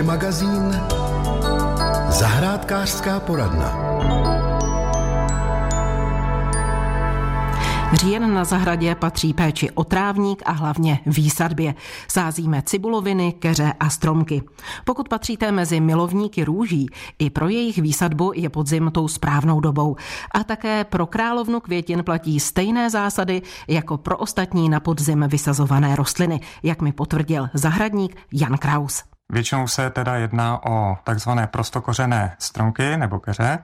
Hobby magazín Zahrádkářská poradna. Říjen na zahradě patří péči o trávník a hlavně výsadbě. Sázíme cibuloviny, keře a stromky. Pokud patříte mezi milovníky růží, i pro jejich výsadbu je podzim tou správnou dobou. A také pro královnu květin platí stejné zásady jako pro ostatní na podzim vysazované rostliny, jak mi potvrdil zahradník Jan Kraus. Většinou se teda jedná o takzvané prostokořené stromky nebo keře,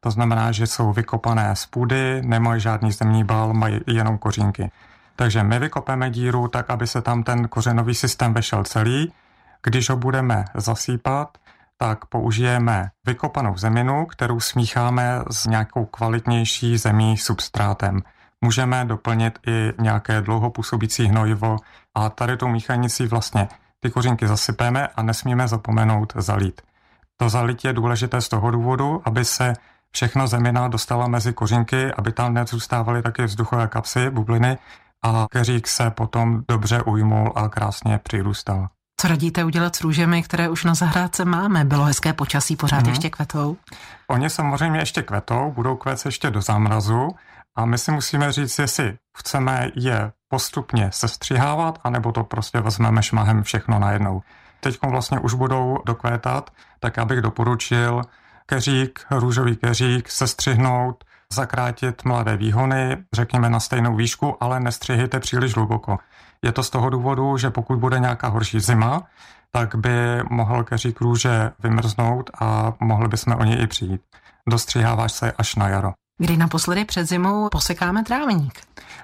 to znamená, že jsou vykopané z půdy, nemají žádný zemní bal, mají jenom kořínky. Takže my vykopeme díru tak, aby se tam ten kořenový systém vešel celý. Když ho budeme zasýpat, tak použijeme vykopanou zeminu, kterou smícháme s nějakou kvalitnější zemí substrátem. Můžeme doplnit i nějaké dlouhopůsobící hnojivo a tady tou míchanicí vlastně ty kořínky zasypeme a nesmíme zapomenout zalít. To zalití je důležité z toho důvodu, aby se všechno zemina dostala mezi kořínky, aby tam nezůstávaly taky vzduchové kapsy, bubliny a keřík se potom dobře ujmul a krásně přirůstal. Co radíte udělat s růžemi, které už na zahrádce máme? Bylo hezké počasí, pořád hmm. ještě kvetou? Oni samozřejmě ještě kvetou, budou kvést ještě do zámrazu a my si musíme říct, jestli chceme je postupně sestřihávat, anebo to prostě vezmeme šmahem všechno najednou. Teď vlastně už budou dokvétat, tak abych doporučil keřík, růžový keřík, sestřihnout, zakrátit mladé výhony, řekněme na stejnou výšku, ale nestřihejte příliš hluboko. Je to z toho důvodu, že pokud bude nějaká horší zima, tak by mohl keřík růže vymrznout a mohli bychom o něj i přijít. Dostřiháváš se až na jaro. Kdy naposledy před zimou posekáme trávník?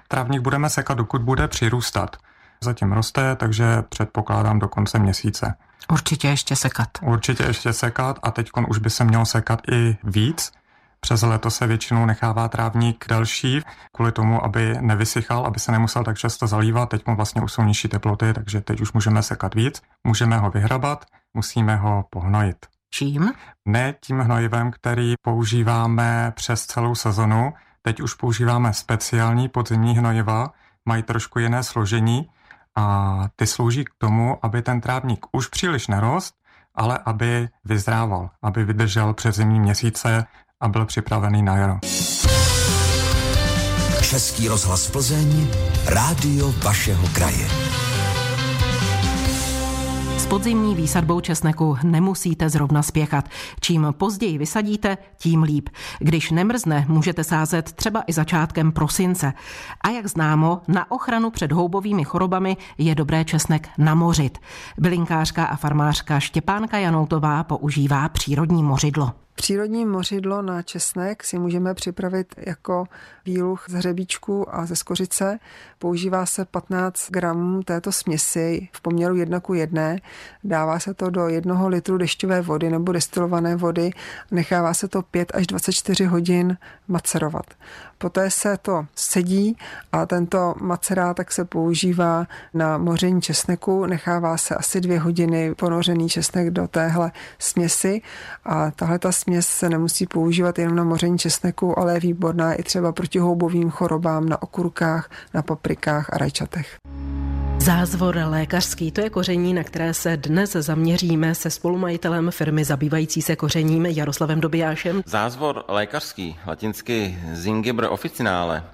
Trávník budeme sekat, dokud bude přirůstat. Zatím roste, takže předpokládám do konce měsíce. Určitě ještě sekat. Určitě ještě sekat a teď už by se mělo sekat i víc. Přes leto se většinou nechává trávník delší, kvůli tomu, aby nevysychal, aby se nemusel tak často zalívat. Teď mu vlastně už jsou nižší teploty, takže teď už můžeme sekat víc. Můžeme ho vyhrabat, musíme ho pohnojit. Čím? Ne tím hnojivem, který používáme přes celou sezonu. Teď už používáme speciální podzimní hnojiva, mají trošku jiné složení, a ty slouží k tomu, aby ten trávník už příliš nerost, ale aby vyzrával, aby vydržel přes zimní měsíce a byl připravený na jaro. Český rozhlas Plzeň, rádio vašeho kraje podzimní výsadbou česneku nemusíte zrovna spěchat. Čím později vysadíte, tím líp. Když nemrzne, můžete sázet třeba i začátkem prosince. A jak známo, na ochranu před houbovými chorobami je dobré česnek namořit. Bylinkářka a farmářka Štěpánka Janoutová používá přírodní mořidlo. Přírodní mořidlo na česnek si můžeme připravit jako výluch z hřebíčku a ze skořice. Používá se 15 gramů této směsi v poměru 1 k 1. Dává se to do 1 litru dešťové vody nebo destilované vody. Nechává se to 5 až 24 hodin macerovat. Poté se to sedí a tento macerát tak se používá na moření česneku. Nechává se asi dvě hodiny ponořený česnek do téhle směsi a tahle ta směs se nemusí používat jenom na moření česneku, ale je výborná i třeba proti houbovým chorobám na okurkách, na paprikách a rajčatech. Zázvor lékařský, to je koření, na které se dnes zaměříme se spolumajitelem firmy zabývající se kořením Jaroslavem Dobijášem. Zázvor lékařský, latinsky Zingiber officinale,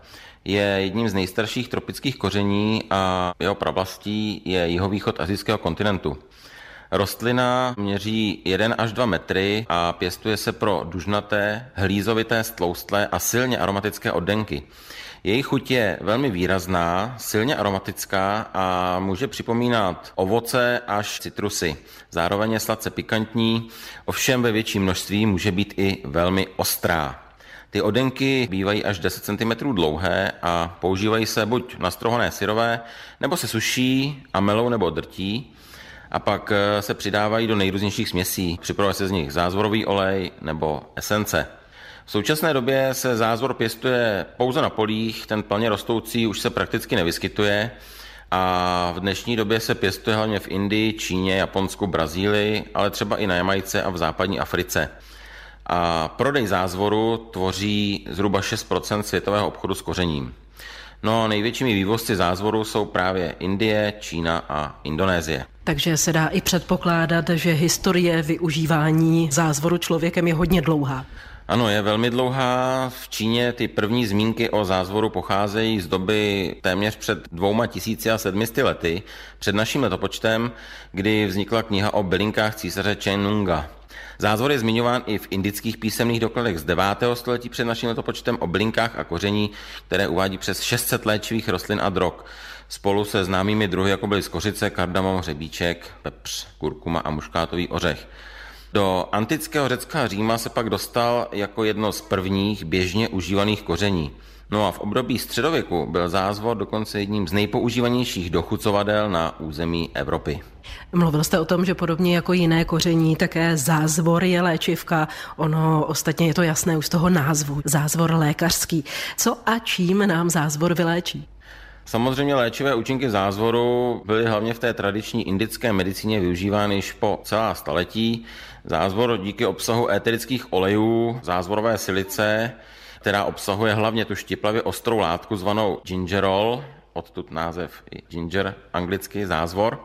je jedním z nejstarších tropických koření a jeho pravlastí je jihovýchod azijského kontinentu. Rostlina měří 1 až 2 metry a pěstuje se pro dužnaté, hlízovité, stloustlé a silně aromatické oddenky. Její chuť je velmi výrazná, silně aromatická a může připomínat ovoce až citrusy. Zároveň je sladce pikantní, ovšem ve větším množství může být i velmi ostrá. Ty odenky bývají až 10 cm dlouhé a používají se buď na strohané syrové, nebo se suší a melou nebo drtí a pak eh, se přidávají do nejrůznějších směsí. Připravuje se z nich zázvorový olej nebo esence. V současné době se zázvor pěstuje pouze na polích, ten plně rostoucí už se prakticky nevyskytuje a v dnešní době se pěstuje hlavně v Indii, Číně, Japonsku, Brazílii, ale třeba i na Jamajce a v západní Africe. A prodej zázvoru tvoří zhruba 6% světového obchodu s kořením. No největšími vývozci zázvoru jsou právě Indie, Čína a Indonésie. Takže se dá i předpokládat, že historie využívání zázvoru člověkem je hodně dlouhá. Ano, je velmi dlouhá. V Číně ty první zmínky o zázvoru pocházejí z doby téměř před dvouma tisíci a sedmisty lety, před naším letopočtem, kdy vznikla kniha o bylinkách císaře Nunga. Zázvor je zmiňován i v indických písemných dokladech z 9. století před naším letopočtem o bylinkách a koření, které uvádí přes 600 léčivých rostlin a drog. Spolu se známými druhy, jako byly skořice, kardamom, hřebíček, pepř, kurkuma a muškátový ořech. Do antického Řecka Říma se pak dostal jako jedno z prvních běžně užívaných koření. No a v období středověku byl zázvor dokonce jedním z nejpoužívanějších dochucovadel na území Evropy. Mluvil jste o tom, že podobně jako jiné koření, také zázvor je léčivka. Ono ostatně je to jasné už z toho názvu. Zázvor lékařský. Co a čím nám zázvor vyléčí? Samozřejmě léčivé účinky zázvoru byly hlavně v té tradiční indické medicíně využívány již po celá staletí. Zázvor díky obsahu éterických olejů, zázvorové silice, která obsahuje hlavně tu štiplavě ostrou látku zvanou gingerol, odtud název i ginger, anglicky zázvor,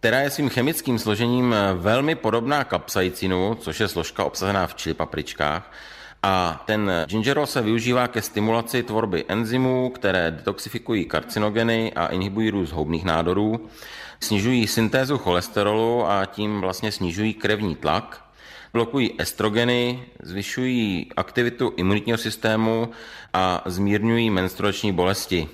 která je svým chemickým složením velmi podobná kapsaicinu, což je složka obsažená v čili papričkách, a ten gingerol se využívá ke stimulaci tvorby enzymů, které detoxifikují karcinogeny a inhibují růst houbných nádorů, snižují syntézu cholesterolu a tím vlastně snižují krevní tlak, blokují estrogeny, zvyšují aktivitu imunitního systému a zmírňují menstruační bolesti.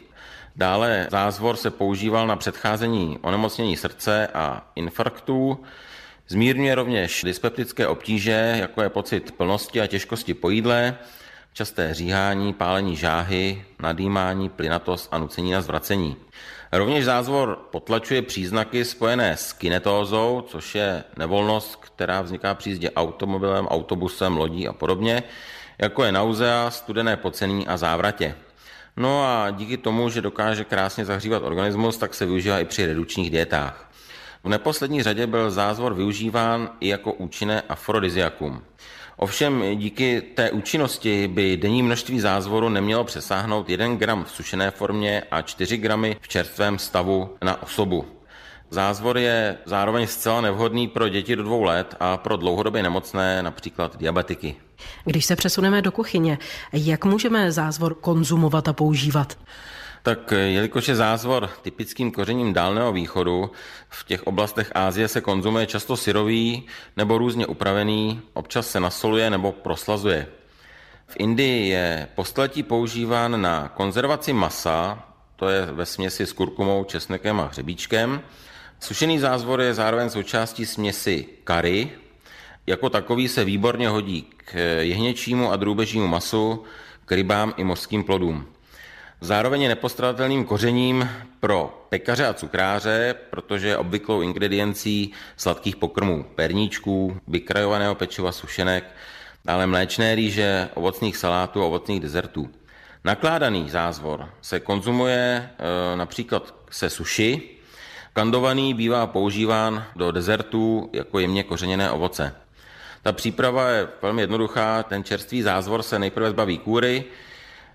Dále zázvor se používal na předcházení onemocnění srdce a infarktů, Zmírňuje rovněž dyspeptické obtíže, jako je pocit plnosti a těžkosti po jídle, časté říhání, pálení žáhy, nadýmání, plynatost a nucení na zvracení. Rovněž zázvor potlačuje příznaky spojené s kinetózou, což je nevolnost, která vzniká při jízdě automobilem, autobusem, lodí a podobně, jako je nauzea, studené pocení a závratě. No a díky tomu, že dokáže krásně zahřívat organismus, tak se využívá i při redučních dietách. V neposlední řadě byl zázvor využíván i jako účinné afrodiziakum. Ovšem díky té účinnosti by denní množství zázvoru nemělo přesáhnout 1 gram v sušené formě a 4 gramy v čerstvém stavu na osobu. Zázvor je zároveň zcela nevhodný pro děti do dvou let a pro dlouhodobě nemocné, například diabetiky. Když se přesuneme do kuchyně, jak můžeme zázvor konzumovat a používat? Tak eh, jelikož je zázvor typickým kořením Dálného východu, v těch oblastech Ázie se konzumuje často syrový nebo různě upravený, občas se nasoluje nebo proslazuje. V Indii je postletí používán na konzervaci masa, to je ve směsi s kurkumou, česnekem a hřebíčkem. Sušený zázvor je zároveň součástí směsi kary. Jako takový se výborně hodí k jehněčímu a drůbežímu masu, k rybám i mořským plodům. Zároveň je nepostradatelným kořením pro pekaře a cukráře, protože je obvyklou ingrediencí sladkých pokrmů, perníčků, vykrajovaného pečiva, sušenek, dále mléčné rýže, ovocných salátů a ovocných dezertů. Nakládaný zázvor se konzumuje e, například se suši, kandovaný bývá používán do dezertů jako jemně kořeněné ovoce. Ta příprava je velmi jednoduchá, ten čerstvý zázvor se nejprve zbaví kůry,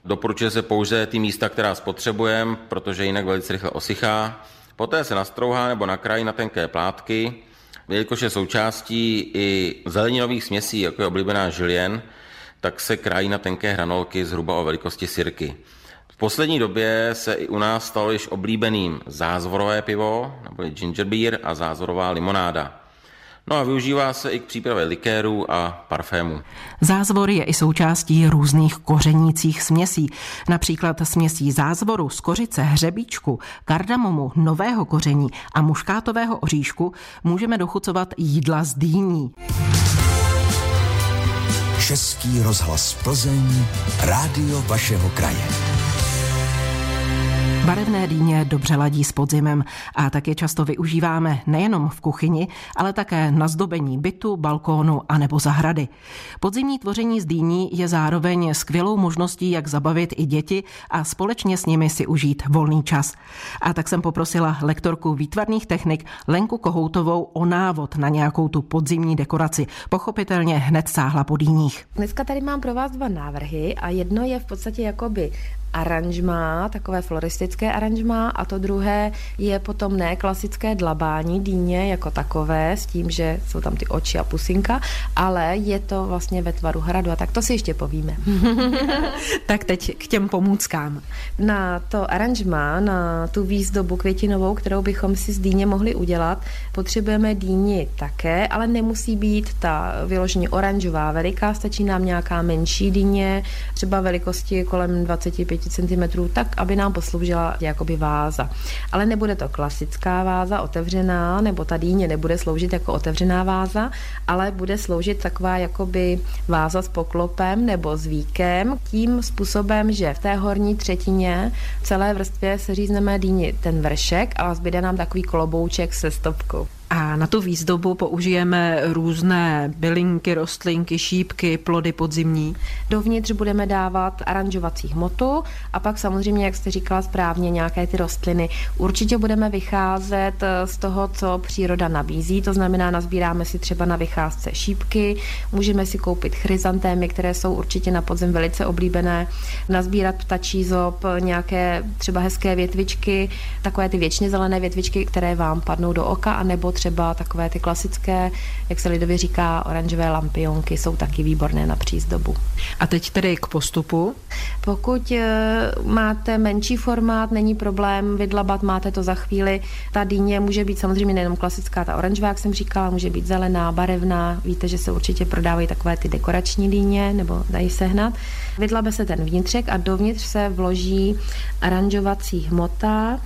Doporučuje se pouze ty místa, která spotřebujeme, protože jinak velice rychle osychá. Poté se nastrouhá nebo nakrájí na tenké plátky, jelikož je součástí i zeleninových směsí, jako je oblíbená žilien, tak se krájí na tenké hranolky zhruba o velikosti sirky. V poslední době se i u nás stalo již oblíbeným zázvorové pivo, nebo ginger beer a zázvorová limonáda. No a využívá se i k přípravě likéru a parfému. Zázvor je i součástí různých kořenících směsí, například směsí zázvoru z kořice, hřebíčku, kardamomu, nového koření a muškátového oříšku můžeme dochucovat jídla z dýní. Český rozhlas Plzeň, rádio vašeho kraje. Barevné dýně dobře ladí s podzimem a tak je často využíváme nejenom v kuchyni, ale také na zdobení bytu, balkónu a nebo zahrady. Podzimní tvoření z dýní je zároveň skvělou možností, jak zabavit i děti a společně s nimi si užít volný čas. A tak jsem poprosila lektorku výtvarných technik Lenku Kohoutovou o návod na nějakou tu podzimní dekoraci. Pochopitelně hned sáhla po dýních. Dneska tady mám pro vás dva návrhy a jedno je v podstatě jakoby aranžmá, takové floristické aranžmá a to druhé je potom ne klasické dlabání dýně jako takové, s tím, že jsou tam ty oči a pusinka, ale je to vlastně ve tvaru hradu a tak to si ještě povíme. tak teď k těm pomůckám. Na to aranžmá, na tu výzdobu květinovou, kterou bychom si z dýně mohli udělat, potřebujeme dýni také, ale nemusí být ta vyloženě oranžová veliká, stačí nám nějaká menší dýně, třeba velikosti kolem 25 cm, tak aby nám posloužila jakoby váza. Ale nebude to klasická váza, otevřená, nebo ta dýně nebude sloužit jako otevřená váza, ale bude sloužit taková jakoby váza s poklopem nebo s víkem, tím způsobem, že v té horní třetině celé vrstvě seřízneme dýni ten vršek a zbyde nám takový klobouček se stopkou. A na tu výzdobu použijeme různé bylinky, rostlinky, šípky, plody podzimní. Dovnitř budeme dávat aranžovací hmotu a pak samozřejmě, jak jste říkala správně, nějaké ty rostliny. Určitě budeme vycházet eh, z toho, co příroda nabízí, to znamená, nazbíráme si třeba na vycházce šípky, můžeme si koupit chryzantémy, které jsou určitě na podzem velice oblíbené, nazbírat ptačí zob, nějaké třeba hezké větvičky, takové ty věčně zelené větvičky, které vám padnou do oka, anebo třeba takové ty klasické, jak se lidově říká, oranžové lampionky, jsou taky výborné na přízdobu. A teď tedy k postupu. Pokud eh, máte menší formát, není problém vydlabat, máte to za chvíli. Ta dýně může být samozřejmě nejenom klasická, ta oranžová, jak jsem říkala, může být zelená, barevná. Víte, že se určitě prodávají takové ty dekorační dýně, nebo dají sehnat. Vydlabe se ten vnitřek a dovnitř se vloží aranžovací hmota,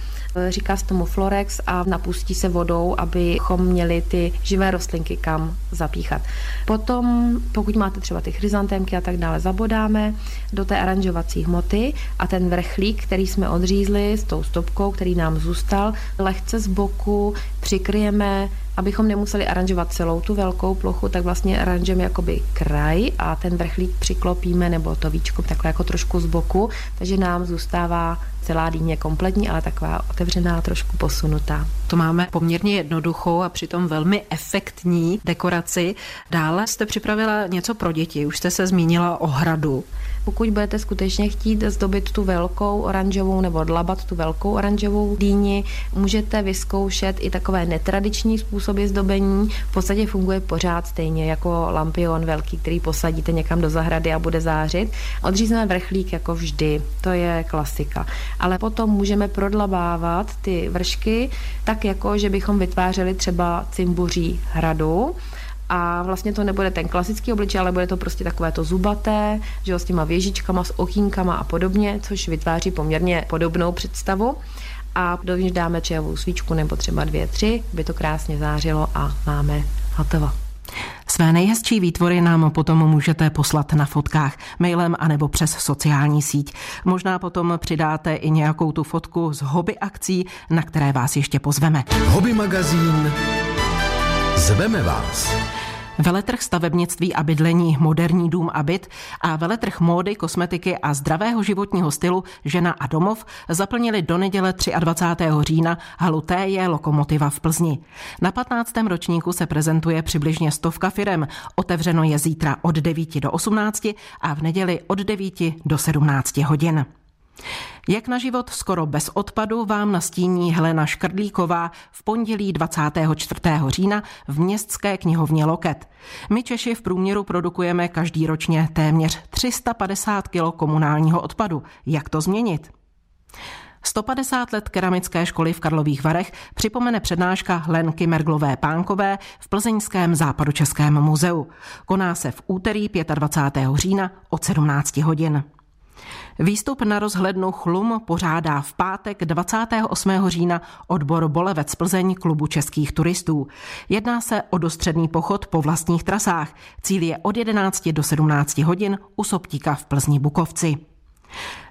říká se tomu Florex a napustí se vodou, abychom měli ty živé rostlinky kam zapíchat. Potom, pokud máte třeba ty chryzantémky a tak dále, zabodáme do té aranžovací hmoty a ten vrchlík, který jsme odřízli s tou stopkou, který nám zůstal, lehce z boku přikryjeme abychom nemuseli aranžovat celou tu velkou plochu, tak vlastně aranžujeme jakoby kraj a ten vrchlík přiklopíme nebo to víčko takhle jako trošku z boku, takže nám zůstává celá dýně kompletní, ale taková otevřená, trošku posunutá. To máme poměrně jednoduchou a přitom velmi efektní dekoraci. Dále jste připravila něco pro děti. Už jste se zmínila o hradu. Pokud budete skutečně chtít zdobit tu velkou oranžovou nebo dlabat tu velkou oranžovou dýni, můžete vyzkoušet i takové netradiční způsoby zdobení. V podstatě funguje pořád stejně jako lampion velký, který posadíte někam do zahrady a bude zářit. Odřízneme vrchlík jako vždy, to je klasika. Ale potom můžeme prodlabávat ty vršky tak jako, že bychom vytvářeli třeba cimbuří hradu a vlastně to nebude ten klasický obličej, ale bude to prostě takové to zubaté, že jo, s těma věžičkama, s okýnkama a podobně, což vytváří poměrně podobnou představu a dovnitř dáme čajovou svíčku nebo třeba dvě, tři, by to krásně zářilo a máme hotovo. Své nejhezčí výtvory nám potom můžete poslat na fotkách, mailem anebo přes sociální síť. Možná potom přidáte i nějakou tu fotku z hobby akcí, na které vás ještě pozveme. Hobby magazín Zveme vás. Veletrh stavebnictví a bydlení Moderní dům a byt a veletrh módy, kosmetiky a zdravého životního stylu Žena a domov zaplnili do neděle 23. října halu Téje Lokomotiva v Plzni. Na 15. ročníku se prezentuje přibližně stovka firem. Otevřeno je zítra od 9 do 18 a v neděli od 9 do 17 hodin. Jak na život skoro bez odpadu vám nastíní Helena Škrdlíková v pondělí 24. října v městské knihovně Loket. My Češi v průměru produkujeme každý ročně téměř 350 kg komunálního odpadu. Jak to změnit? 150 let keramické školy v Karlových Varech připomene přednáška Lenky Merglové Pánkové v plzeňském západočeském muzeu. Koná se v úterý 25. října od 17 hodin. Výstup na rozhlednu Chlum pořádá v pátek 28. října odbor Bolevec Plzeň klubu českých turistů. Jedná se o dostředný pochod po vlastních trasách. Cíl je od 11 do 17 hodin u Soptíka v Plzni Bukovci.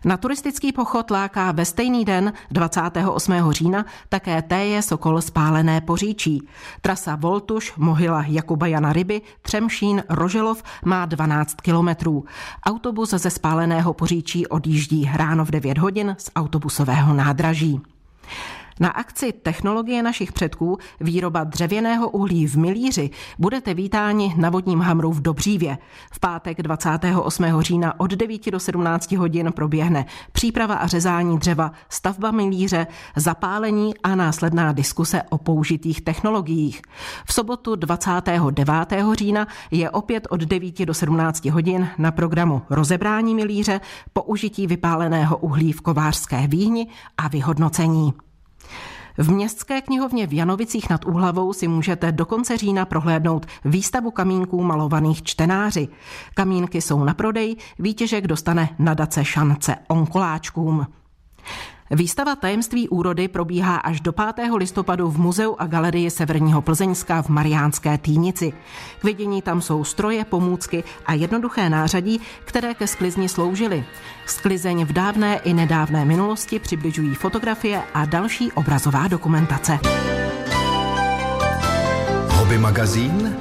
Na turistický pochod láká ve stejný den 28. října také Téje Sokol spálené poříčí. Trasa Voltuš, Mohyla Jakuba Jana Ryby, Třemšín, Roželov má 12 kilometrů. Autobus ze spáleného poříčí odjíždí ráno v 9 hodin z autobusového nádraží. Na akci Technologie našich předků výroba dřevěného uhlí v Milíři budete vítáni na vodním hamru v Dobřívě. V pátek 28. října od 9 do 17 hodin proběhne příprava a řezání dřeva, stavba milíře, zapálení a následná diskuse o použitých technologiích. V sobotu 29. října je opět od 9 do 17 hodin na programu rozebrání milíře, použití vypáleného uhlí v kovářské výhni a vyhodnocení. V městské knihovně v Janovicích nad Úhlavou si můžete do konce října prohlédnout výstavu kamínků malovaných čtenáři. Kamínky jsou na prodej, výtěžek dostane nadace šance onkoláčkům. Výstava tajemství úrody probíhá až do 5. listopadu v Muzeu a galerii Severního Plzeňska v Mariánské Týnici. K vidění tam jsou stroje, pomůcky a jednoduché nářadí, které ke sklizni sloužily. Sklizeň v dávné i nedávné minulosti přibližují fotografie a další obrazová dokumentace. Hobby magazín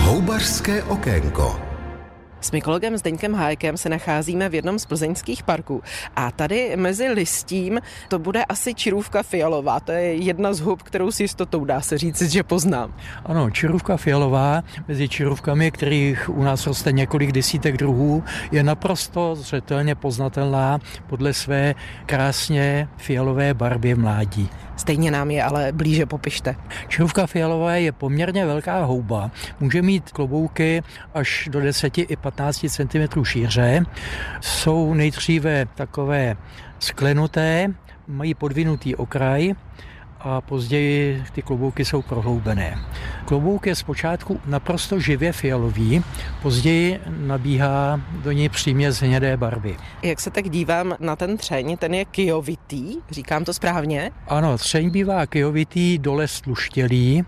Houbařské okénko. S mykologem Zdeňkem Hájkem se nacházíme v jednom z plzeňských parků a tady mezi listím to bude asi čirůvka fialová. To je jedna z hub, kterou si jistotou dá se říct, že poznám. Ano, čirůvka fialová mezi čirůvkami, kterých u nás roste několik desítek druhů, je naprosto zřetelně poznatelná podle své krásně fialové barvy mládí. Stejně nám je ale blíže popište. Čirůvka fialová je poměrně velká houba. Může mít klobouky až do 10 i 15 cm šíře. Jsou nejdříve takové sklenuté, mají podvinutý okraj a později ty klobouky jsou prohloubené. Klobouk je zpočátku naprosto živě fialový, později nabíhá do něj příměs hnědé barvy. Jak se tak dívám na ten třeň, ten je kijovitý, říkám to správně? Ano, třeň bývá kijovitý, dole stluštělý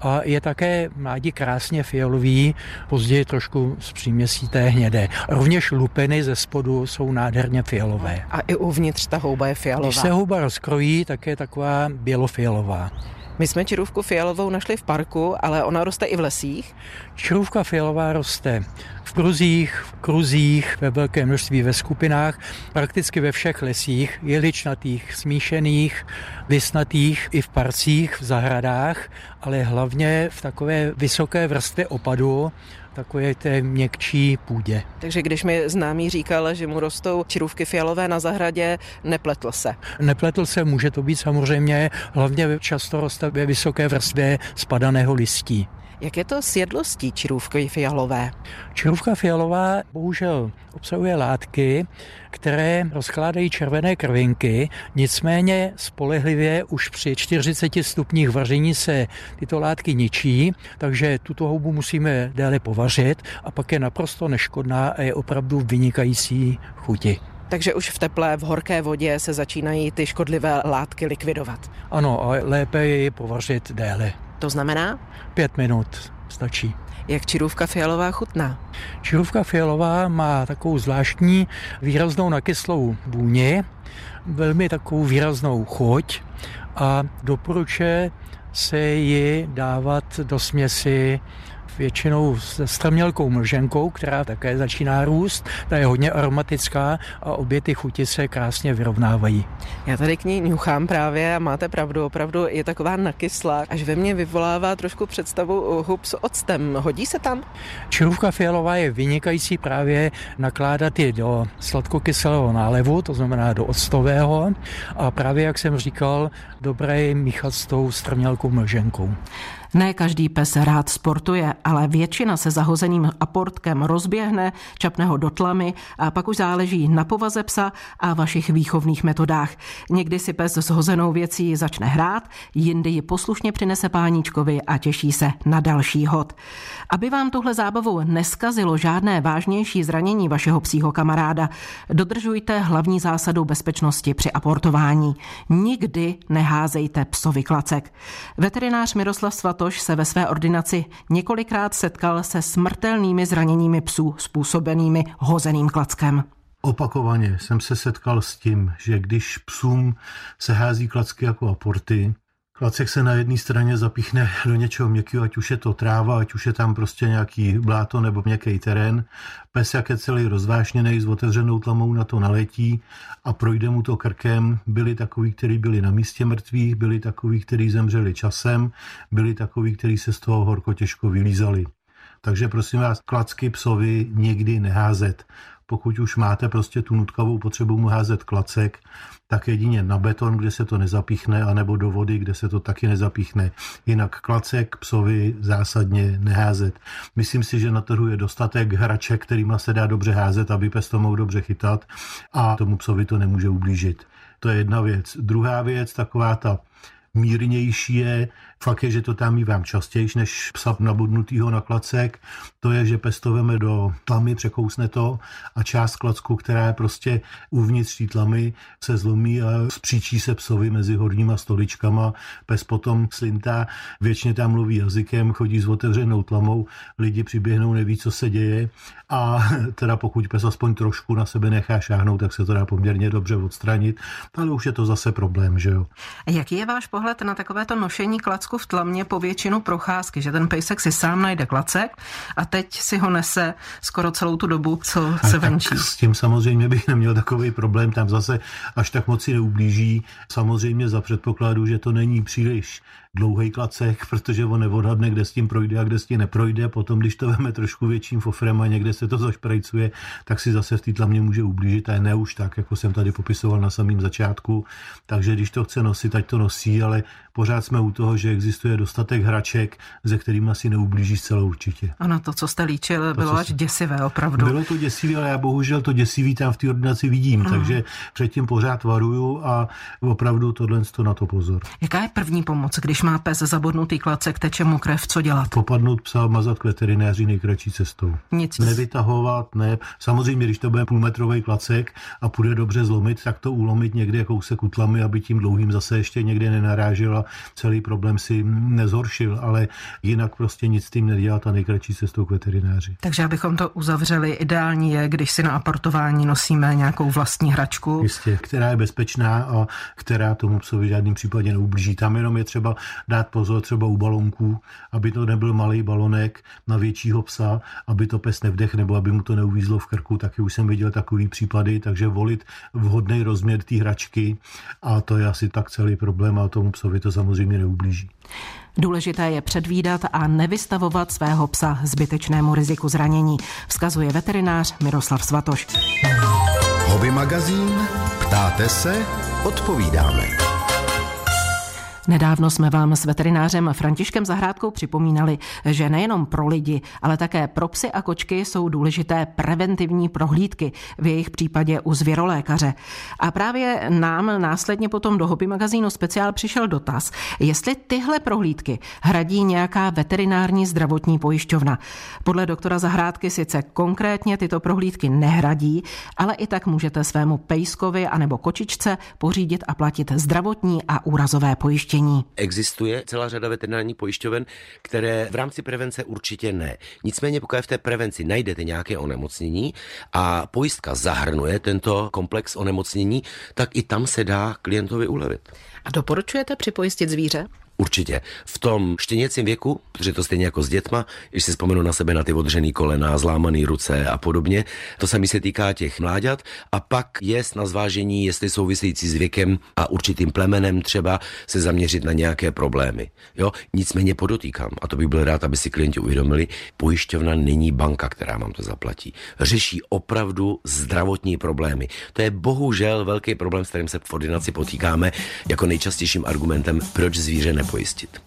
a je také mládí krásně fialový, později trošku s příměsí té hnědé. Rovněž lupeny ze spodu jsou nádherně fialové. A i uvnitř ta houba je fialová. Když se houba rozkrojí, tak je taková bělofialová. My jsme čirůvku fialovou našli v parku, ale ona roste i v lesích. Čirůvka fialová roste v kruzích, v kruzích, ve velké množství ve skupinách, prakticky ve všech lesích, jeličnatých, smíšených, vysnatých i v parcích, v zahradách, ale hlavně v takové vysoké vrstvě opadu, takové té měkčí půdě. Takže když mi známý říkal, že mu rostou čirůvky fialové na zahradě, nepletl se. Nepletl se, může to být samozřejmě, hlavně často roste ve vysoké vrstvě spadaného listí. Jak je to s jedlostí čirůvky fialové? Čirůvka fialová bohužel obsahuje látky, které rozkládají červené krvinky, nicméně spolehlivě už při 40 stupních vaření se tyto látky ničí, takže tuto houbu musíme déle povařit a pak je naprosto neškodná a je opravdu vynikající chuti. Takže už v teplé, v horké vodě se začínají ty škodlivé látky likvidovat. Ano, a lépe je ji povařit déle. To znamená? Pět minut stačí. Jak čirůvka fialová chutná? Čirůvka fialová má takovou zvláštní výraznou nakyslou vůni, velmi takovou výraznou chuť a doporučuje se ji dávat do směsi většinou se strmělkou mlženkou, která také začíná růst. Ta je hodně aromatická a obě ty chuti se krásně vyrovnávají. Já tady k ní ňuchám právě a máte pravdu, opravdu je taková nakyslá, až ve mně vyvolává trošku představu hub s octem. Hodí se tam? Čirůvka fialová je vynikající právě nakládat ji do sladkokyselého nálevu, to znamená do octového a právě, jak jsem říkal, dobré je míchat s tou strmělkou mlženkou. Ne každý pes rád sportuje, ale většina se zahozeným aportkem rozběhne, čapne ho do tlamy a pak už záleží na povaze psa a vašich výchovných metodách. Někdy si pes s hozenou věcí začne hrát, jindy ji poslušně přinese páníčkovi a těší se na další hod. Aby vám tohle zábavou neskazilo žádné vážnější zranění vašeho psího kamaráda, dodržujte hlavní zásadu bezpečnosti při aportování. Nikdy neházejte psovi klacek. Veterinář Miroslav Svatoš se ve své ordinaci několikrát setkal se smrtelnými zraněními psů způsobenými hozeným klackem. Opakovaně jsem se setkal s tím, že když psům se hází klacky jako aporty, Klacek se na jedné straně zapíchne do něčeho měkkého, ať už je to tráva, ať už je tam prostě nějaký bláto nebo měkký terén. Pes, jak je celý rozvášněný s otevřenou tlamou, na to naletí a projde mu to krkem. Byli takový, kteří byli na místě mrtvých, byli takový, kteří zemřeli časem, byli takový, kteří se z toho horko těžko vylízali. Takže prosím vás, klacky psovi někdy neházet. Pokud už máte prostě tu nutkavou potřebu mu házet klacek, tak jedině na beton, kde se to nezapíchne, anebo do vody, kde se to taky nezapíchne. Jinak klacek psovi zásadně neházet. Myslím si, že na trhu je dostatek hraček, kterýma se dá dobře házet, aby pes to mohl dobře chytat a tomu psovi to nemůže ublížit. To je jedna věc. Druhá věc, taková ta mírnější je, fakt je, že to tam mývám častěji, než psa nabudnutýho na klacek, to je, že pes to veme do tlamy, překousne to a část klacku, která je prostě uvnitř té tlamy, se zlomí a spříčí se psovi mezi horníma stoličkama. Pes potom slintá, většině tam mluví jazykem, chodí s otevřenou tlamou, lidi přiběhnou, neví, co se děje a teda pokud pes aspoň trošku na sebe nechá šáhnout, tak se to dá poměrně dobře odstranit, ale už je to zase problém, že jo. Jaký je váš pohled na takovéto nošení klacku v tlamě po většinu procházky, že ten pejsek si sám najde klacek a teď si ho nese skoro celou tu dobu, co se venčí. S tím samozřejmě bych neměl takový problém, tam zase až tak moc si neublíží. Samozřejmě za předpokladu, že to není příliš dlouhý klacek, protože on neodhadne, kde s tím projde a kde s tím neprojde. Potom, když to veme trošku větším fofrem a někde se to zašprajcuje, tak si zase v té tlamě může ublížit a ne už tak, jako jsem tady popisoval na samém začátku. Takže když to chce nosit, ať to nosí, ale pořád jsme u toho, že existuje dostatek hraček, ze kterým asi neublíží zcela určitě. Ano, to, co jste líčil, bylo až děsivé, opravdu. Bylo to děsivé, ale já bohužel to děsivý tam v té ordinaci vidím, hmm. takže předtím pořád varuju a opravdu tohle to na to pozor. Jaká je první pomoc, když má pes zabodnutý klacek, teče mu krev, co dělat? Popadnout psa, mazat k veterináři nejkratší cestou. Nic. Nevytahovat, ne. Samozřejmě, když to bude půlmetrový klacek a půjde dobře zlomit, tak to ulomit někde kousek utlamy, aby tím dlouhým zase ještě někde nenarážela celý problém si nezhoršil, ale jinak prostě nic s tím nedělat a nejkratší cestou k veterináři. Takže abychom to uzavřeli, ideální je, když si na aportování nosíme nějakou vlastní hračku. Jistě, která je bezpečná a která tomu psovi v žádném případě neublíží. Tam jenom je třeba dát pozor třeba u balonků, aby to nebyl malý balonek na většího psa, aby to pes nevdech nebo aby mu to neuvízlo v krku. Taky už jsem viděl takový případy, takže volit vhodný rozměr té hračky a to je asi tak celý problém a tomu psovi to samozřejmě neublíží. Důležité je předvídat a nevystavovat svého psa zbytečnému riziku zranění, vzkazuje veterinář Miroslav Svatoš. Hobby magazín, ptáte se, odpovídáme. Nedávno jsme vám s veterinářem Františkem Zahrádkou připomínali, že nejenom pro lidi, ale také pro psy a kočky jsou důležité preventivní prohlídky, v jejich případě u zvěrolékaře. A právě nám následně potom do hobby magazínu speciál přišel dotaz, jestli tyhle prohlídky hradí nějaká veterinární zdravotní pojišťovna. Podle doktora Zahrádky sice konkrétně tyto prohlídky nehradí, ale i tak můžete svému pejskovi anebo kočičce pořídit a platit zdravotní a úrazové pojištění pojištění. Existuje celá řada veterinárních pojišťoven, které v rámci prevence určitě ne. Nicméně pokud v té prevenci najdete nějaké onemocnění a pojistka zahrnuje tento komplex onemocnění, tak i tam se dá klientovi ulevit. A doporučujete připojistit zvíře? Určitě. V tom štěněcím věku, protože to stejně jako s dětma, když si vzpomenu na sebe na ty odřený kolena, zlámaný ruce a podobně, to samý se týká těch mláďat a pak je na zvážení, jestli související s věkem a určitým plemenem třeba se zaměřit na nějaké problémy. Jo? Nicméně podotýkám, a to bych byl rád, aby si klienti uvědomili, pojišťovna není banka, která vám to zaplatí. Řeší opravdu zdravotní problémy. To je bohužel velký problém, s kterým se v ordinaci potýkáme jako nejčastějším argumentem, proč zvíře пояснит.